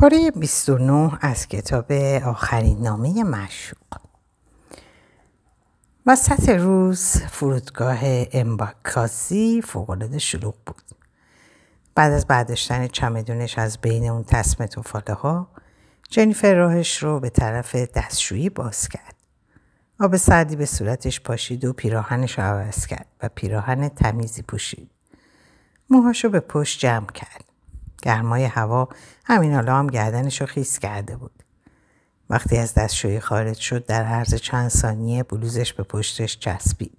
پاره 29 از کتاب آخرین نامه مشوق وسط روز فرودگاه امباکاسی فوقالعاده شلوغ بود. بعد از برداشتن چمدونش از بین اون تسمه توفاله ها جنیفر راهش رو به طرف دستشویی باز کرد. آب سردی به صورتش پاشید و پیراهنش رو عوض کرد و پیراهن تمیزی پوشید. موهاشو به پشت جمع کرد. گرمای هوا همین حالا هم گردنش رو خیس کرده بود. وقتی از دستشویی خارج شد در عرض چند ثانیه بلوزش به پشتش چسبید.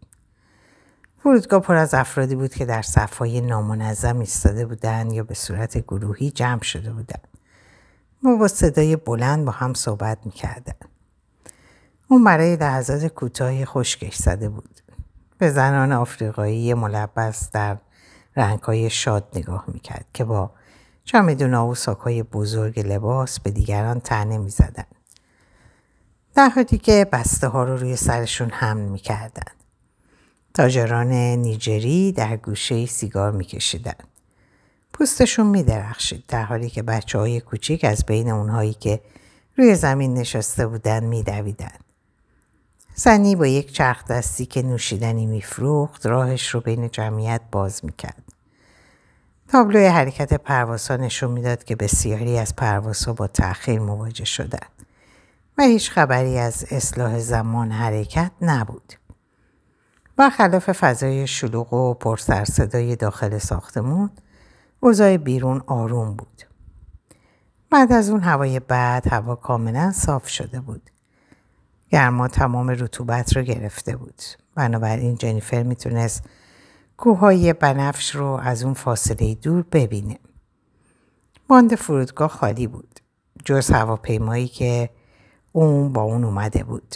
فرودگاه پر از افرادی بود که در صفهای نامنظم ایستاده بودند یا به صورت گروهی جمع شده بودند. و با صدای بلند با هم صحبت می‌کردن. اون برای لحظات کوتاهی خشکش زده بود. به زنان آفریقایی ملبس در رنگهای شاد نگاه می‌کرد که با چمدونا و ساکای بزرگ لباس به دیگران تنه می زدن. در حالی که بسته ها رو روی سرشون حمل می کردن. تاجران نیجری در گوشه سیگار می کشیدن. پوستشون می درخشید در حالی که بچه های کوچیک از بین اونهایی که روی زمین نشسته بودن می دویدن. زنی با یک چرخ دستی که نوشیدنی میفروخت راهش رو بین جمعیت باز می‌کرد. تابلوی حرکت پروازها نشون می‌داد که بسیاری از پروازها با تأخیر مواجه شدند و هیچ خبری از اصلاح زمان حرکت نبود. برخلاف فضای شلوغ و پرسرصدای داخل ساختمون اوضاع بیرون آروم بود. بعد از اون هوای بعد هوا کاملا صاف شده بود. گرما تمام رطوبت رو گرفته بود. بنابراین جنیفر می‌تونست کوههای بنفش رو از اون فاصله دور ببینه. باند فرودگاه خالی بود. جز هواپیمایی که اون با اون اومده بود.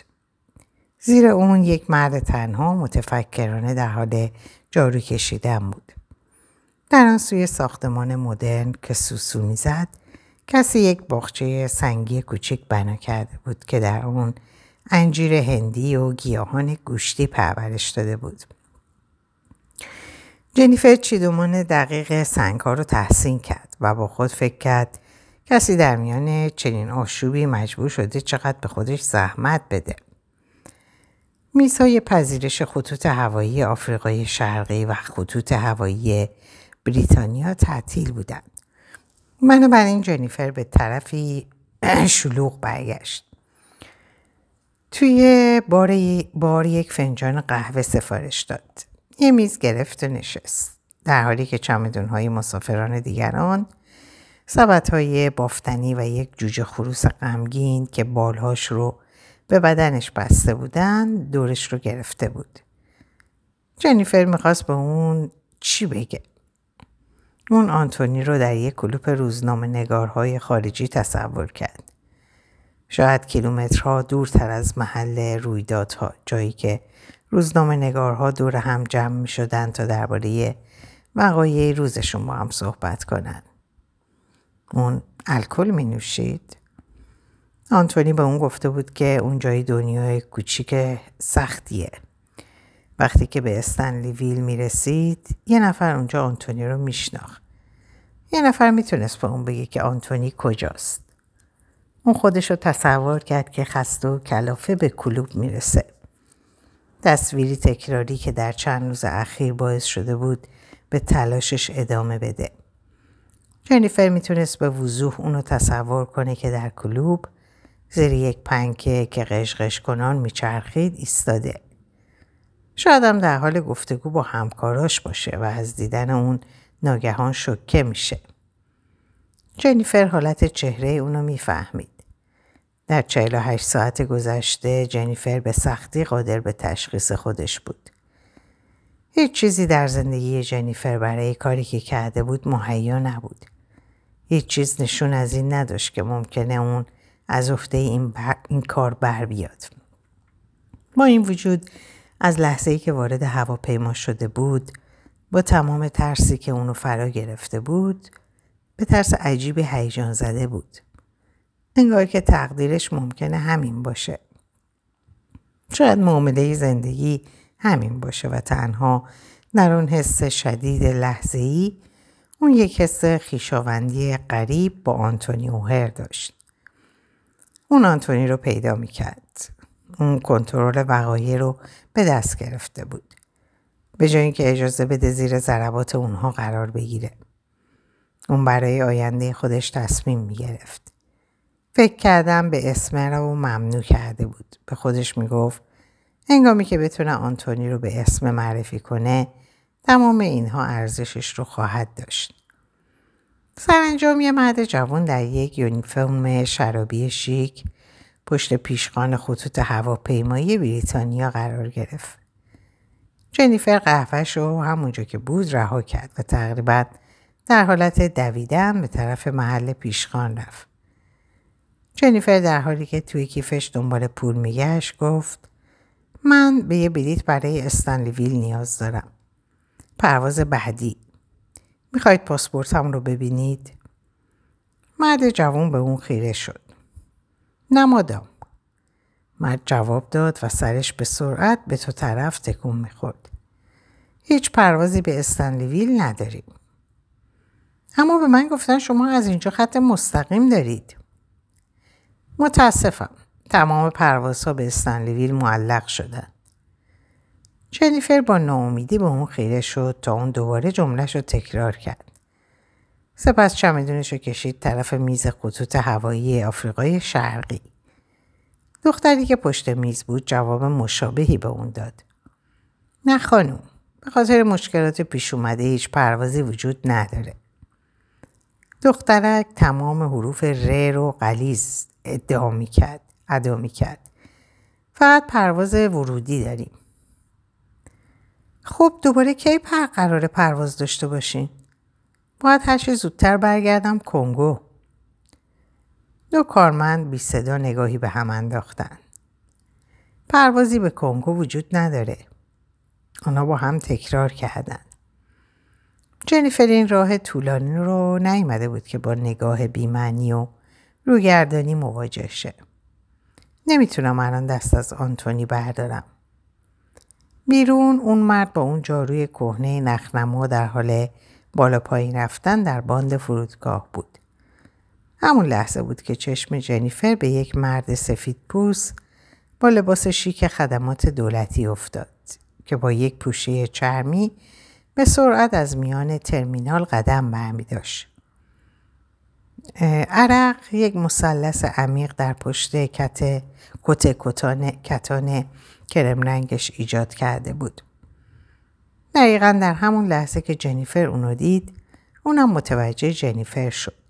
زیر اون یک مرد تنها متفکرانه در حال جارو کشیدن بود. در آن سوی ساختمان مدرن که سوسو می‌زد کسی یک باغچه سنگی کوچک بنا کرده بود که در اون انجیر هندی و گیاهان گوشتی پرورش داده بود. جنیفر چیدومان دقیق سنگ ها رو تحسین کرد و با خود فکر کرد کسی در میان چنین آشوبی مجبور شده چقدر به خودش زحمت بده. میزهای پذیرش خطوط هوایی آفریقای شرقی و خطوط هوایی بریتانیا تعطیل بودند. این جنیفر به طرفی شلوغ برگشت. توی بار, بار یک فنجان قهوه سفارش داد. یه میز گرفت و نشست. در حالی که چمدون های مسافران دیگران سبت های بافتنی و یک جوجه خروس غمگین که بالهاش رو به بدنش بسته بودن دورش رو گرفته بود. جنیفر می‌خواست به اون چی بگه؟ اون آنتونی رو در یک کلوپ روزنامه نگارهای خارجی تصور کرد. شاید کیلومترها دورتر از محل رویدادها جایی که روزنامه نگارها دور هم جمع می شدن تا درباره وقایع روزشون با هم صحبت کنن. اون الکل می نوشید؟ آنتونی به اون گفته بود که اون جای دنیای کوچیک سختیه. وقتی که به استنلی ویل می رسید یه نفر اونجا آنتونی رو میشناخت. یه نفر می‌تونست به اون بگه که آنتونی کجاست. اون خودش رو تصور کرد که خسته و کلافه به کلوب می‌رسه. تصویری تکراری که در چند روز اخیر باعث شده بود به تلاشش ادامه بده. جنیفر می‌تونست به وضوح اونو تصور کنه که در کلوب زیر یک پنکه که قشقش کنان میچرخید ایستاده. شاید هم در حال گفتگو با همکاراش باشه و از دیدن اون ناگهان شکه میشه. جنیفر حالت چهره اونو می‌فهمید. در 48 ساعت گذشته جنیفر به سختی قادر به تشخیص خودش بود. هیچ چیزی در زندگی جنیفر برای کاری که کرده بود مهیا نبود. هیچ چیز نشون از این نداشت که ممکنه اون از افته این, این کار بر بیاد. با این وجود از لحظه ای که وارد هواپیما شده بود با تمام ترسی که اونو فرا گرفته بود به ترس عجیبی هیجان زده بود. انگار که تقدیرش ممکنه همین باشه. شاید معامله زندگی همین باشه و تنها در اون حس شدید لحظه ای اون یک حس خیشاوندی غریب با آنتونی اوهر داشت. اون آنتونی رو پیدا می‌کرد. اون کنترل وقایع رو به دست گرفته بود. به جای اینکه اجازه بده زیر ضربات اونها قرار بگیره. اون برای آینده خودش تصمیم می‌گرفت. فکر کردم به اسم رو ممنوع کرده بود. به خودش می‌گفت هنگامی که بتونه آنتونی رو به اسم معرفی کنه تمام اینها ارزشش رو خواهد داشت. سرانجام یه مرد جوان در یک یونیفرم شرابی شیک پشت پیشخان خطوط هواپیمایی بریتانیا قرار گرفت. جنیفر قهوهش رو همونجا که بود رها کرد و تقریبا در حالت دویدن به طرف محل پیشخان رفت. جنیفر در حالی که توی کیفش دنبال پول میگشت گفت من به یه بلیت برای استنلیویل نیاز دارم. پرواز بعدی. می‌خواید پاسپورتم رو ببینید؟ مرد جوان به اون خیره شد. نمادام. مرد جواب داد و سرش به سرعت به تو طرف تکون می‌خورد. هیچ پروازی به استنلیویل نداریم. اما به من گفتن شما از اینجا خط مستقیم دارید. متاسفم. تمام پروازها به استنلیویل معلق شدن. جنیفر با ناامیدی به اون خیره شد تا اون دوباره جملهش رو تکرار کرد. سپس چمدونش رو کشید طرف میز خطوط هوایی آفریقای شرقی. دختری که پشت میز بود جواب مشابهی به اون داد. نه خانوم. به خاطر مشکلات پیش اومده هیچ پروازی وجود نداره. دخترک تمام حروف ر رو قلیز ادعا می کرد. ادا می کرد. فقط پرواز ورودی داریم. خب دوباره کی پر قرار پرواز داشته باشین؟ باید هرچه زودتر برگردم کنگو. دو کارمند بی صدا نگاهی به هم انداختن. پروازی به کنگو وجود نداره. آنها با هم تکرار کردن. جنیفر این راه طولانی رو نیامده بود که با نگاه بیمعنی و روگردانی مواجه شه. نمی‌تونم الان دست از آنتونی بردارم. بیرون اون مرد با اون جاروی کهنه نخنما در حال بالا پایین رفتن در باند فرودگاه بود. همون لحظه بود که چشم جنیفر به یک مرد سفید پوست با لباس شیک خدمات دولتی افتاد که با یک پوشه چرمی به سرعت از میان ترمینال قدم برمی داشت. عرق یک مثلث عمیق در پشت کت کت کتان کتان کرم رنگش ایجاد کرده بود. دقیقا در همون لحظه که جنیفر اونو دید اونم متوجه جنیفر شد.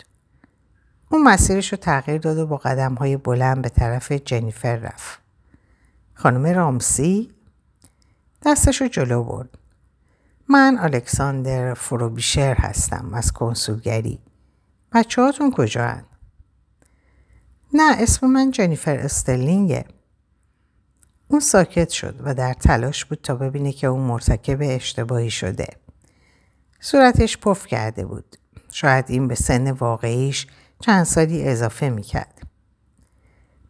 اون مسیرش رو تغییر داد و با قدم های بلند به طرف جنیفر رفت. خانم رامسی دستش رو جلو برد. من الکساندر فروبیشر هستم از کنسولگری. بچه هاتون کجا هن؟ نه اسم من جنیفر استرلینگه. اون ساکت شد و در تلاش بود تا ببینه که اون مرتکب اشتباهی شده. صورتش پف کرده بود. شاید این به سن واقعیش چند سالی اضافه می‌کرد.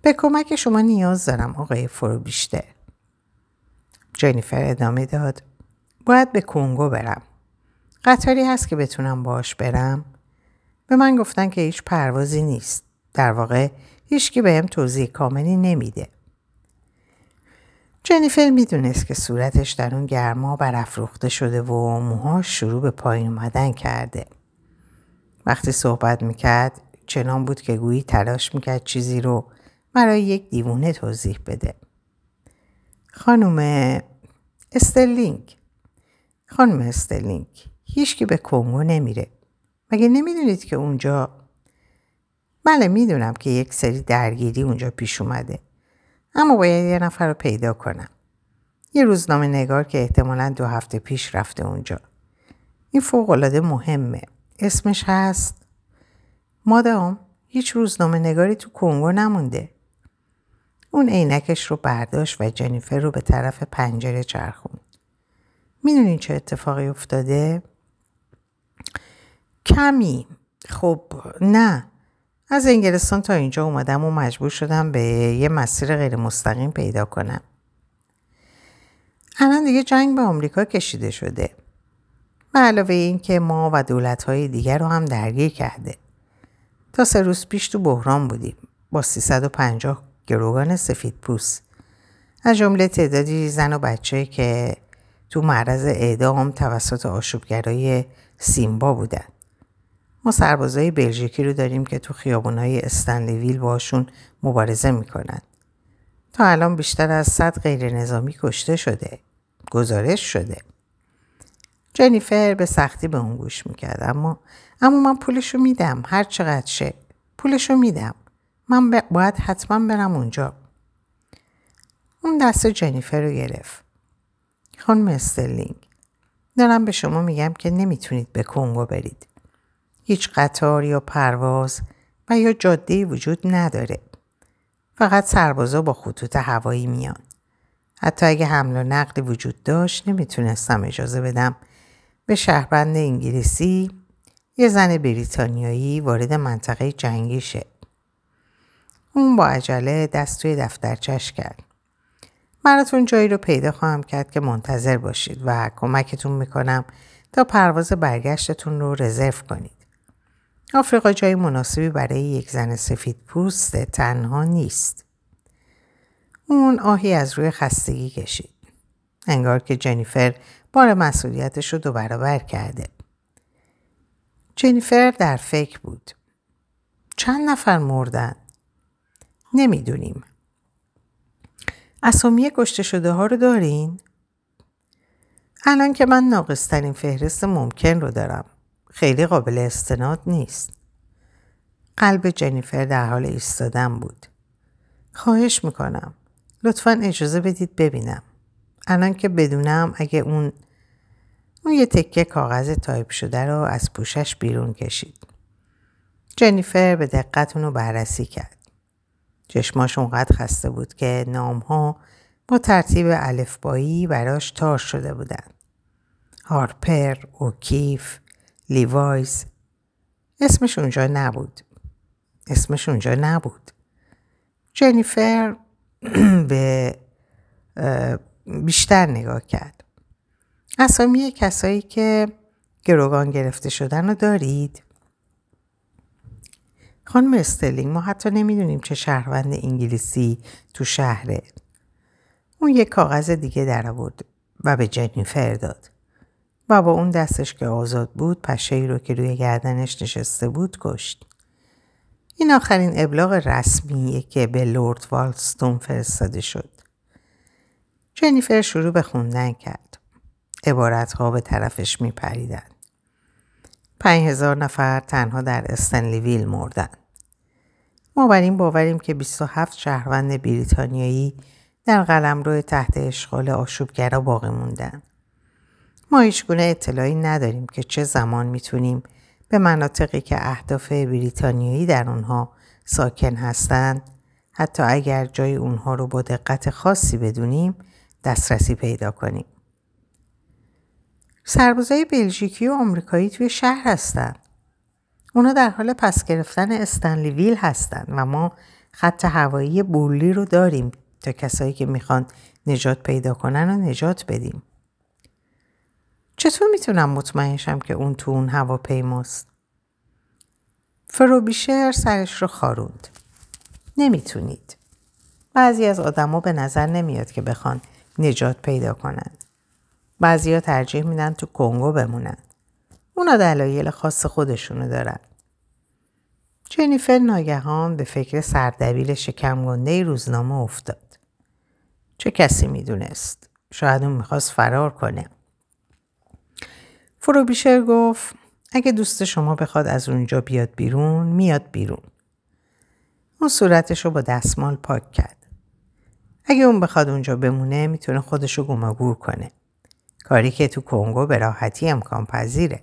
به کمک شما نیاز دارم آقای فروبیشتر. جنیفر ادامه داد. باید به کنگو برم. قطاری هست که بتونم باش برم؟ به من گفتن که هیچ پروازی نیست. در واقع هیچکی بهم توضیح کاملی نمیده. جنیفر می‌دونست که صورتش در اون گرما برافروخته شده و موهاش شروع به پایین اومدن کرده. وقتی صحبت می‌کرد چنان بود که گویی تلاش می‌کرد چیزی رو برای یک دیوونه توضیح بده. خانم استرلینگ خانم استرلینگ هیچکی به کنگو نمیره. مگه نمی‌دونید که اونجا بله می‌دونم که یک سری درگیری اونجا پیش اومده. اما باید یه نفر رو پیدا کنم. یه روزنامه نگار که احتمالا دو هفته پیش رفته اونجا. این فوقالعاده مهمه. اسمش هست مادام هیچ روزنامه نگاری تو کنگو نمونده. اون عینکش رو برداشت و جنیفر رو به طرف پنجره چرخوند. می‌دونین چه اتفاقی افتاده؟ کمی. خب نه. از انگلستان تا اینجا اومدم و مجبور شدم به یه مسیر غیر مستقیم پیدا کنم. الان دیگه جنگ به آمریکا کشیده شده. به علاوه این که ما و دولتهای دیگر رو هم درگیر کرده. تا سه روز پیش تو بحران بودیم با 350 گروگان سفید پوست. از جمله تعدادی زن و بچه که تو معرض اعدام توسط آشوبگرای سیمبا بودن. ما سربازای بلژیکی رو داریم که تو خیابونهای استنلیویل باشون مبارزه می‌کنن. تا الان بیشتر از صد غیر نظامی کشته شده. گزارش شده. جنیفر به سختی به اون گوش می‌کرد اما اما من پولشو میدم هر چقدر شه پولشو میدم من باید حتما برم اونجا اون دست جنیفر رو گرفت خانم استرلینگ دارم به شما میگم که نمی‌تونید به کنگو برید هیچ قطار یا پرواز و یا جاده وجود نداره فقط سربازا با خطوط هوایی میان حتی اگه حمل و نقلی وجود داشت نمی‌تونستم اجازه بدم به شهروند انگلیسی یه زن بریتانیایی وارد منطقه جنگی شه. اون با عجله دست توی دفترچش کرد. براتون جایی رو پیدا خواهم کرد که منتظر باشید و کمکتون می‌کنم تا پرواز برگشتتون رو رزرو کنید. آفریقا جای مناسبی برای یک زن سفید پوست تنها نیست. اون آهی از روی خستگی کشید. انگار که جنیفر بار مسئولیتش رو دو برابر کرده. جنیفر در فکر بود. چند نفر مردن؟ نمی‌دونیم. اسامی کشته شده ها رو دارین؟ الان که من ناقصترین فهرست ممکن رو دارم. خیلی قابل استناد نیست. قلب جنیفر در حال ایستادن بود. خواهش می‌کنم. لطفا اجازه بدید ببینم. الان که بدونم اگه اون اون یه تکه کاغذ تایپ شده رو از پوشش بیرون کشید. جنیفر به دقت اونو بررسی کرد. چشماش اونقدر خسته بود که نامها با ترتیب الفبایی براش تار شده بودن. هارپر، اوکیف، لیوایز. اسمش اونجا نبود. اسمش اونجا نبود. جنیفر به بیشتر نگاه کرد. اسامی کسایی که گروگان گرفته شدن رو دارید؟ خانم استرلینگ ما حتی نمی‌دونیم چه شهروند انگلیسی تو شهره. اون یک کاغذ دیگه در آورد و به جنیفر داد. و با اون دستش که آزاد بود پشه ای رو که روی گردنش نشسته بود کشت. این آخرین ابلاغ رسمیه که به لورد والستون فرستاده شد. جنیفر شروع به خوندن کرد. ها به طرفش می پریدن. پنج هزار نفر تنها در استنلیویل مردن. ما بر این باوریم که 27 شهروند بریتانیایی در قلمرو تحت اشغال آشوبگرا باقی موندن. ما هیچ گونه اطلاعی نداریم که چه زمان می‌تونیم به مناطقی که اهداف بریتانیایی در اونها ساکن هستند حتی اگر جای اونها رو با دقت خاصی بدونیم دسترسی پیدا کنیم. سربازای بلژیکی و آمریکایی توی شهر هستن. اونا در حال پس گرفتن استنلیویل هستن و ما خط هوایی بولی رو داریم تا کسایی که می‌خوان نجات پیدا کنن و نجات بدیم. چطور می‌تونم مطمئن شم که اون تو اون هواپیماست؟ فروبیشر سرش رو خاروند. نمی‌تونید. بعضی از آدما به نظر نمیاد که بخوان نجات پیدا کنند. بعضیا ترجیح میدن تو کنگو بمونن. اونا دلایل خاص خودشونو دارن. جنیفر ناگهان به فکر سردبیل شکمگنده روزنامه افتاد. چه کسی می‌دونست؟ شاید اون می‌خواست فرار کنه. فروبیشر گفت اگه دوست شما بخواد از اونجا بیاد بیرون میاد بیرون. اون صورتش رو با دستمال پاک کرد. اگه اون بخواد اونجا بمونه می‌تونه خودشو گمگور کنه. کاری که تو کنگو به راحتی امکان پذیره.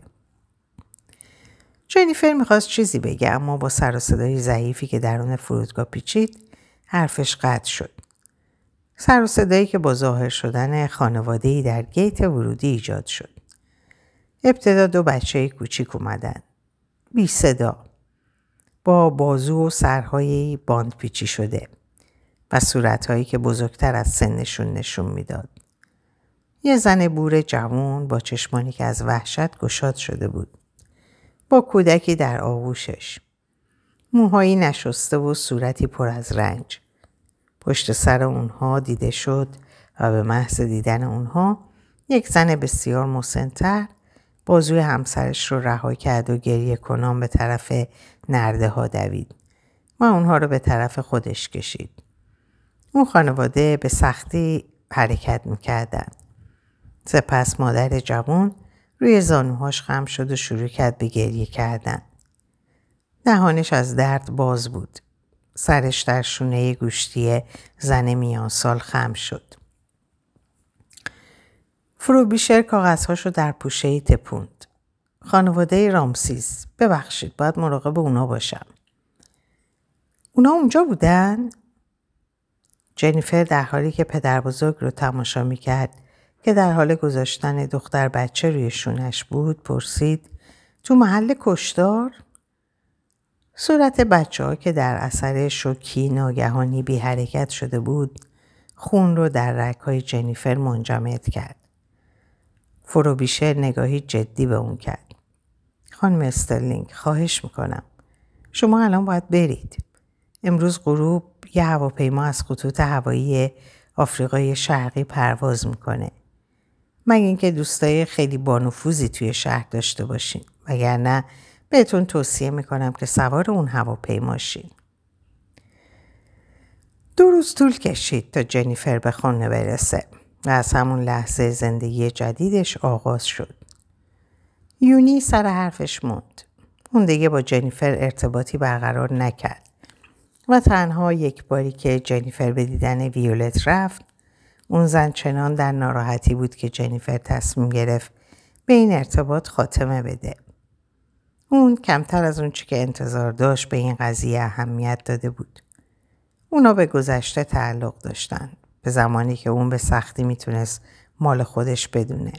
جنیفر می‌خواست چیزی بگه اما با سر و صدای ضعیفی که درون فرودگاه پیچید حرفش قطع شد. سر و صدایی که با ظاهر شدن خانوادهی در گیت ورودی ایجاد شد. ابتدا دو بچه کوچیک اومدن. بی صدا. با بازو و سرهای باند پیچی شده. و صورتهایی که بزرگتر از سنشون نشون می‌داد. یه زن بور جوان با چشمانی که از وحشت گشاد شده بود. با کودکی در آغوشش. موهایی نشسته و صورتی پر از رنج. پشت سر اونها دیده شد و به محض دیدن اونها یک زن بسیار مسنتر بازوی همسرش رو رها کرد و گریه کنان به طرف نرده ها دوید و اونها رو به طرف خودش کشید. اون خانواده به سختی حرکت می‌کردن. سپس مادر جوان روی زانوهاش خم شد و شروع کرد به گریه کردن. دهانش از درد باز بود. سرش در شونه گوشتی زن میان سال خم شد. فروبیشر کاغذهاش رو در پوشه ای تپوند. خانواده رامسیز ببخشید باید مراقب اونا باشم. اونا اونجا بودن؟ جنیفر در حالی که پدر بزرگ رو تماشا می‌کرد که در حال گذاشتن دختر بچه روی شونش بود پرسید تو محل کشدار؟ صورت بچه ها که در اثر شوکی ناگهانی بی حرکت شده بود خون رو در رک های جنیفر منجمد کرد. فروبیشر نگاهی جدی به اون کرد. خانم استرلینگ خواهش می‌کنم. شما الان باید برید. امروز غروب یه هواپیما از خطوط هوایی آفریقای شرقی پرواز می‌کنه. مگه اینکه دوستای خیلی بانفوذی توی شهر داشته باشین. وگرنه بهتون توصیه می‌کنم که سوار اون هواپیما شین. دو روز طول کشید تا جنیفر به خانه برسه و از همون لحظه زندگی جدیدش آغاز شد. یونی سر حرفش موند. اون دیگه با جنیفر ارتباطی برقرار نکرد و تنها یک باری که جنیفر به دیدن ویولت رفت اون زن چنان در ناراحتی بود که جنیفر تصمیم گرفت به این ارتباط خاتمه بده. اون کمتر از اون چی که انتظار داشت به این قضیه اهمیت داده بود. اونا به گذشته تعلق داشتن. به زمانی که اون به سختی می‌تونست مال خودش بدونه.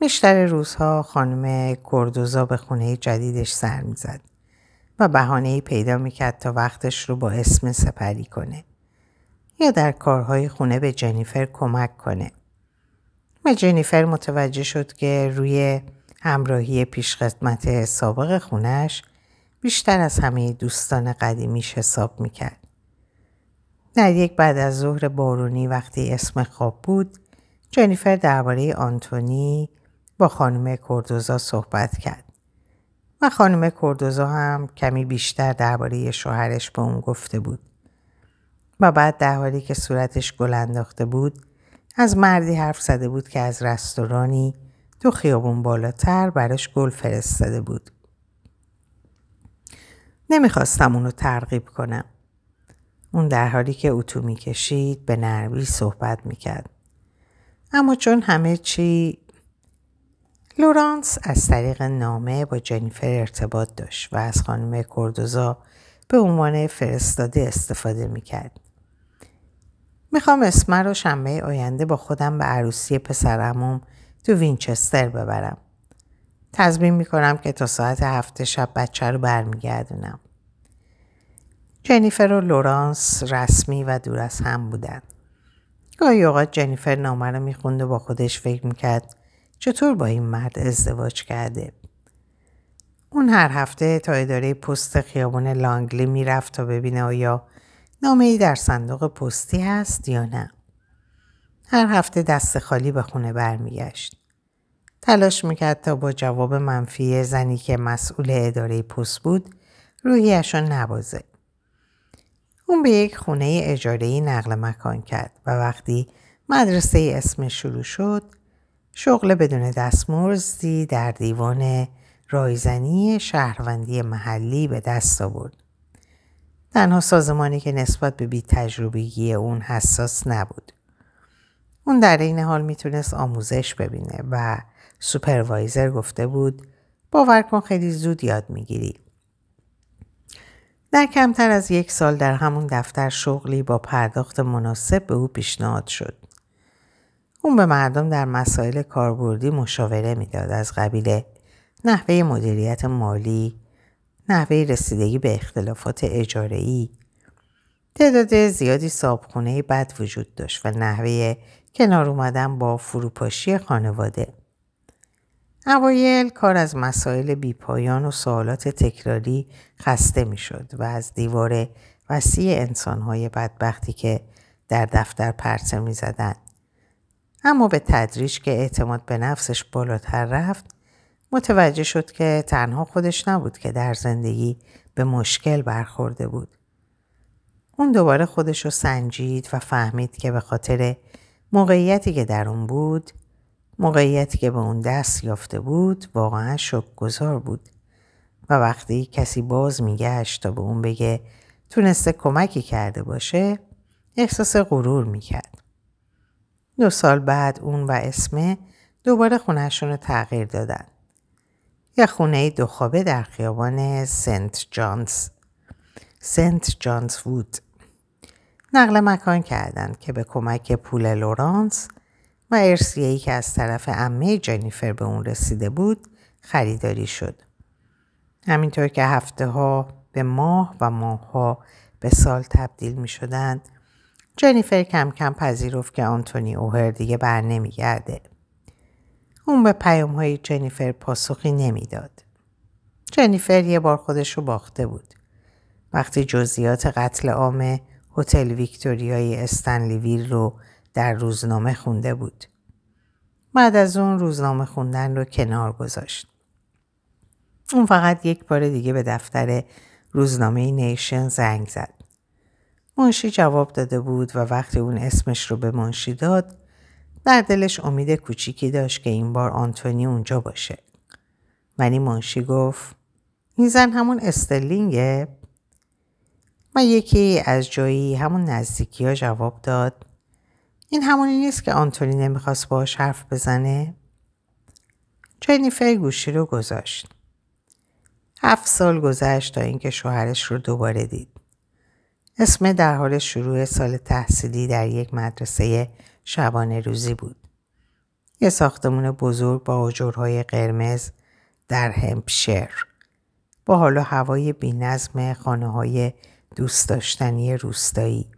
بیشتر روزها خانم کردوزا به خونه جدیدش سر می‌زد و بهانه پیدا می‌کرد تا وقتش رو با اسم سپری کنه. یا در کارهای خونه به جنیفر کمک کنه. و جنیفر متوجه شد که روی همراهی پیشخدمت سابق خونش بیشتر از همه دوستان قدیمیش حساب می‌کرد. در یک بعد از ظهر بارونی وقتی اسم خواب بود جنیفر درباره آنتونی با خانم کردوزا صحبت کرد و خانم کردوزا هم کمی بیشتر درباره شوهرش به اون گفته بود و بعد در حالی که صورتش گل انداخته بود از مردی حرف زده بود که از رستورانی تو خیابون بالاتر براش گل فرستاده بود. نمی‌خواستم اونو ترغیب کنم. اون در حالی که اتو می‌کشید به نرمی صحبت می‌کرد. اما چون همه چی لورانس از طریق نامه با جنیفر ارتباط داشت و از خانم کردوزا به عنوان فرستاده استفاده می‌کرد. می‌خوام اسمه رو شنبه آینده با خودم به عروسی پسرموم تو وینچستر ببرم. تضمین می‌کنم که تا ساعت هفته شب بچه رو برمیگردونم. جنیفر و لورانس رسمی و دور از هم بودن. گاهی اوقات جنیفر نامه رو می‌خوند و با خودش فکر می‌کرد چطور با این مرد ازدواج کرده. اون هر هفته تا اداره پست خیابون لانگلی می‌رفت تا ببینه آیا نامه ای در صندوق پستی هست یا نه. هر هفته دست خالی به خونه برمیگشت. تلاش می‌کرد تا با جواب منفی زنی که مسئول اداره پست بود روحیش نبازه. اون به یک خونه اجاره نقل مکان کرد و وقتی مدرسه اسم شروع شد شغل بدون دستمزدی در دیوان رایزنی شهروندی محلی به دست آورد. تنها سازمانی که نسبت به بی تجربگی اون حساس نبود. اون در این حال می‌تونست آموزش ببینه و سوپروایزر گفته بود باور کن خیلی زود یاد می‌گیری. در کمتر از یک سال در همون دفتر شغلی با پرداخت مناسب به او پیشنهاد شد. اون به مردم در مسائل کاربردی مشاوره می‌داد از قبیل نحوه مدیریت مالی، نحوه رسیدگی به اختلافات اجاره‌ای، تعداد زیادی صابخونه بد وجود داشت و نحوه کنار اومدن با فروپاشی خانواده. اوایل کار از مسائل بیپایان و سوالات تکراری خسته می‌شد و از دیوار وسیع انسانهای بدبختی که در دفتر پرسه می زدن. اما به تدریج که اعتماد به نفسش بالاتر رفت متوجه شد که تنها خودش نبود که در زندگی به مشکل برخورده بود. اون دوباره خودش رو سنجید و فهمید که به خاطر موقعیتی که در اون بود موقعیتی که به اون دست یافته بود واقعا شک گذار بود و وقتی کسی باز میگشت تا به اون بگه تونسته کمکی کرده باشه احساس غرور می‌کرد. دو سال بعد اون و اسمه دوباره خونهشون رو تغییر دادن. یه خونه دو خوابه در خیابان سنت جانز سنت جانز وود نقل مکان کردند که به کمک پول لورانس و ارسیهی که از طرف امه جنیفر به اون رسیده بود خریداری شد. همینطور که هفته ها به ماه و ماه ها به سال تبدیل می شدند جنیفر کم کم پذیرفت که آنتونی اوهر دیگه بر نمی گرده. اون به پیام های جنیفر پاسخی نمی‌داد. جنیفر یه بار خودش رو باخته بود. وقتی جزئیات قتل عام هتل ویکتوریای استنلی ویل رو در روزنامه خونده بود. بعد از اون روزنامه خوندن رو کنار گذاشت. اون فقط یک بار دیگه به دفتر روزنامه نیشن زنگ زد. منشی جواب داده بود و وقتی اون اسمش رو به منشی داد در دلش امید کوچیکی داشت که این بار آنتونی اونجا باشه. ولی منشی گفت این زن همون استرلینگه؟ و یکی از جایی همون نزدیکی ها جواب داد این همونی نیست که آنتونی نمی‌خواست باش حرف بزنه؟ جنیفر گوشی رو گذاشت. هفت سال گذشت تا اینکه شوهرش رو دوباره دید. اسم در حال شروع سال تحصیلی در یک مدرسه شبانه روزی بود. یه ساختمون بزرگ با آجرهای قرمز در همپشر. با حال و هوای بینظم خانه های دوست داشتنی روستایی.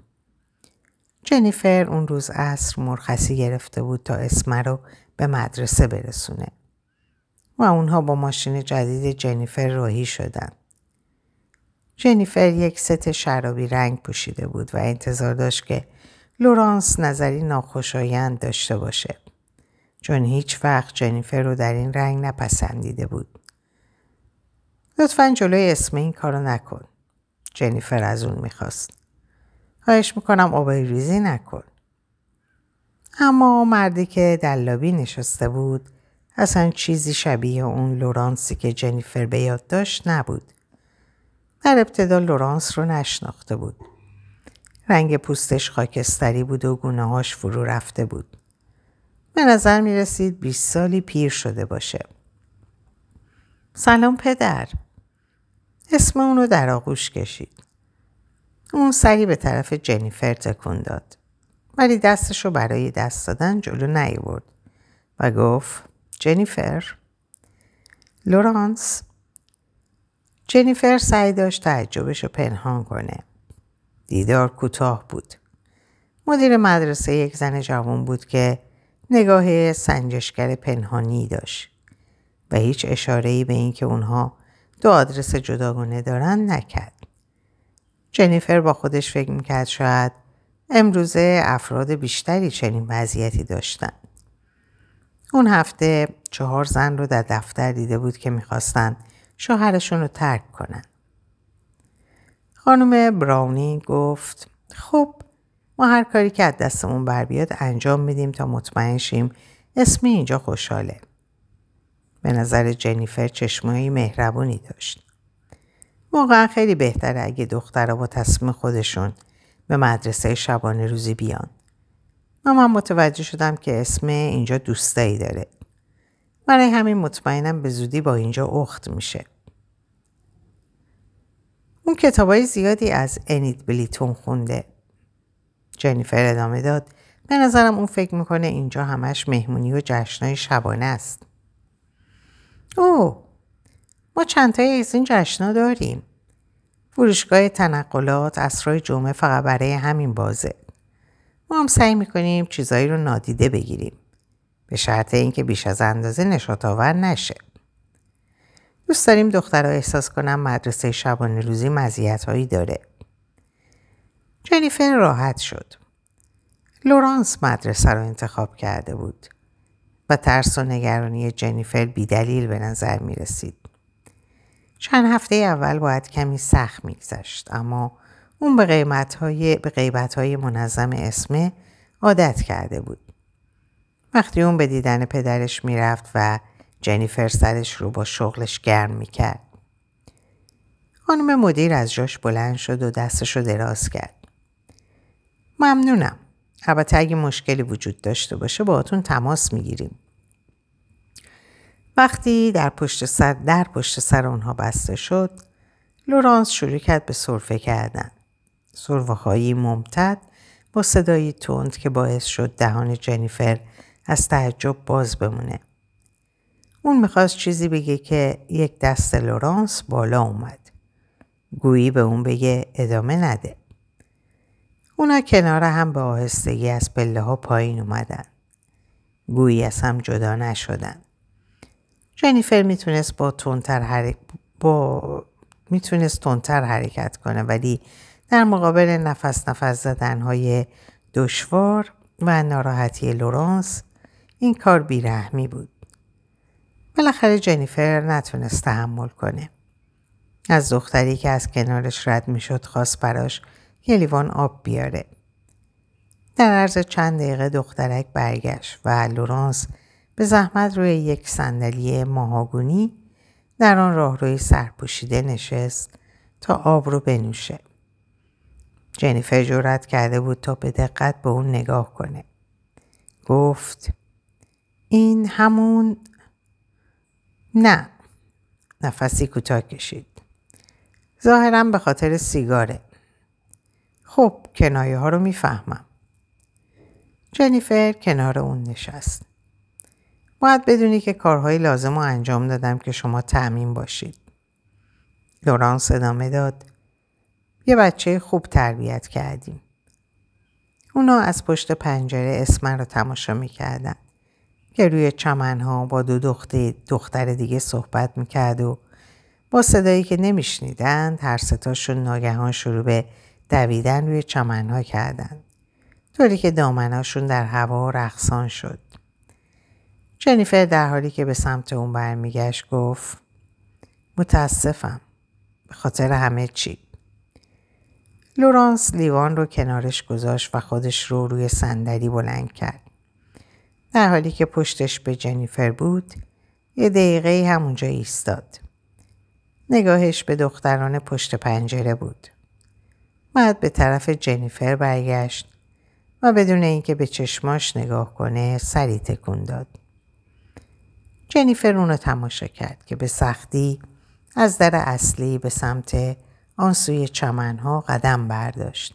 جنیفر اون روز عصر مرخصی گرفته بود تا اسمه رو به مدرسه برسونه. و اونها با ماشین جدید جنیفر راهی شدن. جنیفر یک ست شرابی رنگ پوشیده بود و انتظار داشت که لورانس نظری ناخوشایند داشته باشه. چون هیچ وقت جنیفر رو در این رنگ نپسندیده بود. لطفا جلوی اسم این کارو نکن. جنیفر از اون می‌خواست. خواهش می‌کنم آبای ریزی نکن. اما مردی که در لابی نشسته بود اصلا چیزی شبیه اون لورانسی که جنیفر به یاد داشت نبود. در ابتدا لورانس رو نشناخته بود. رنگ پوستش خاکستری بود و گونه هاش فرو رفته بود. به نظر می رسید 20 سالی پیر شده باشه. سلام پدر. اسم اونو در آغوش کشید. اون سری به طرف جنیفر تکون داد. ولی دستش رو برای دست دادن جلو نیورد و گفت جنیفر لورانس جنیفر سعی داشت تعجبش رو پنهان کنه. دیدار کوتاه بود. مدیر مدرسه یک زن جوان بود که نگاه سنجشگر پنهانی داشت و هیچ اشاره‌ای به اینکه اونها دو آدرس جداگانه دارن نکرد. جنیفر با خودش فکر می‌کرد شاید امروزه افراد بیشتری چنین وضعیتی داشتن. اون هفته چهار زن رو در دفتر دیده بود که می‌خواستن شوهرشون رو ترک کنن. خانم براونی گفت خب ما هر کاری که از دستمون بر بیاد انجام میدیم تا مطمئن شیم اسمی اینجا خوشحاله. به نظر جنیفر چشمایی مهربونی داشت. واقعا خیلی بهتره اگه دخترها با تصمیم خودشون به مدرسه شبانه روزی بیان. و من متوجه شدم که اسم اینجا دوستایی داره. برای همین مطمئنم به زودی با اینجا اخت میشه. اون کتابای زیادی از انید بلیتون خونده. جنیفر ادامه داد. به نظرم اون فکر می‌کنه اینجا همش مهمونی و جشنهای شبانه است. او ما چندتایی از این جشنا داریم. فروشگاه تنقلات اسرای جمعه فقط برای همین بازه. ما هم سعی می‌کنیم چیزایی رو نادیده بگیریم. به شرط اینکه بیش از اندازه نشات آور نشه. دوست داریم دخترها احساس کنم مدرسه شبانه روزی مزیت هایی داره. جنیفر راحت شد. لورانس مدرسه رو انتخاب کرده بود و ترس و نگرانی جنیفر بیدلیل به نظر می رسید. چند هفته اول باید کمی سخت میگذشت اما اون به قیمت های, به قیبت های منظم اسمه عادت کرده بود. وقتی اون به دیدن پدرش می‌رفت و جنیفر سرش رو با شغلش گرم می‌کرد. خانم مدیر از جاش بلند شد و دستش رو دراز کرد. ممنونم. البته اگه مشکلی وجود داشته باشه باهاتون تماس می‌گیریم. وقتی در پشت سر در پشت سر اونها بسته شد لورانس شروع کرد به صرفه کردن. صرفه هایی ممتد با صدایی تند که باعث شد دهان جنیفر از تعجب باز بمونه. اون می‌خواست چیزی بگه که یک دست لورانس بالا اومد. گویی به اون بگه ادامه نده. اونا کنار هم به آهستگی از پله ها پایین اومدن. گویی از هم جدا نشدن. جنیفر می‌تونست با تندتر با می‌تونست تندتر حرکت کنه ولی در مقابل نفس نفس زدن های دشوار و ناراحتی لورانس این کار بیرحمی بود. بالاخره جنیفر نتونست تحمل کنه. از دختری که از کنارش رد می‌شد خواست براش یه لیوان آب بیاره. در عرض چند دقیقه دخترک برگشت و لورانس به زحمت روی یک صندلی ماهاگونی در آن راهروی سرپوشیده نشست تا آب رو بنوشه. جنیفر جرأت کرده بود تا به دقت به اون نگاه کنه. گفت این همون نه نفسی کوتاه کشید ظاهرا به خاطر سیگاره خب کنایه ها رو می‌فهمم جنیفر کنار اون نشست باید بدونی که کارهای لازم رو انجام دادم که شما تعمین باشید. لورانس ادامه داد. یه بچه خوب تربیت کردیم. اونا از پشت پنجره اسمن رو تماشا می‌کردن. که روی چمنها با دو دختر, دختر دیگه صحبت می‌کرد و با صدایی که نمیشنیدند هر ستاشون ناگهان شروع به دویدن روی چمنها کردند طوری که دامناشون در هوا رقصان شد. جنیفر در حالی که به سمت اون برمیگشت گفت متاسفم به خاطر همه چی لورانس لیوان رو کنارش گذاشت و خودش رو روی صندلی بلند کرد در حالی که پشتش به جنیفر بود یه دقیقه همونجا ایستاد. نگاهش به دختران پشت پنجره بود. بعد به طرف جنیفر برگشت و بدون اینکه به چشماش نگاه کنه سری تکون داد. جنیفر اونو تماشا کرد که به سختی از در اصلی به سمت آن سوی چمنها قدم برداشت.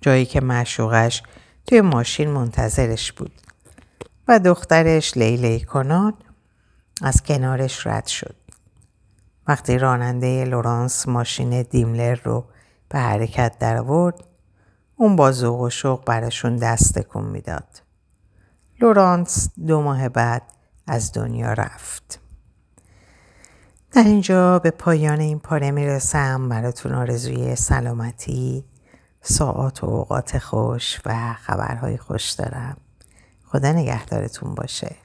جایی که معشوقش توی ماشین منتظرش بود و دخترش لیلی کنان از کنارش رد شد. وقتی راننده لورانس ماشین دیملر رو به حرکت در آورد اون با ذوق و شوق براشون دست تکون می‌داد. لورانس دو ماه بعد از دنیا رفت. در اینجا به پایان این پاره می‌رسم. براتون آرزوی سلامتی ساعات و اوقات خوش و خبرهای خوش دارم. خدا نگهدارتون باشه.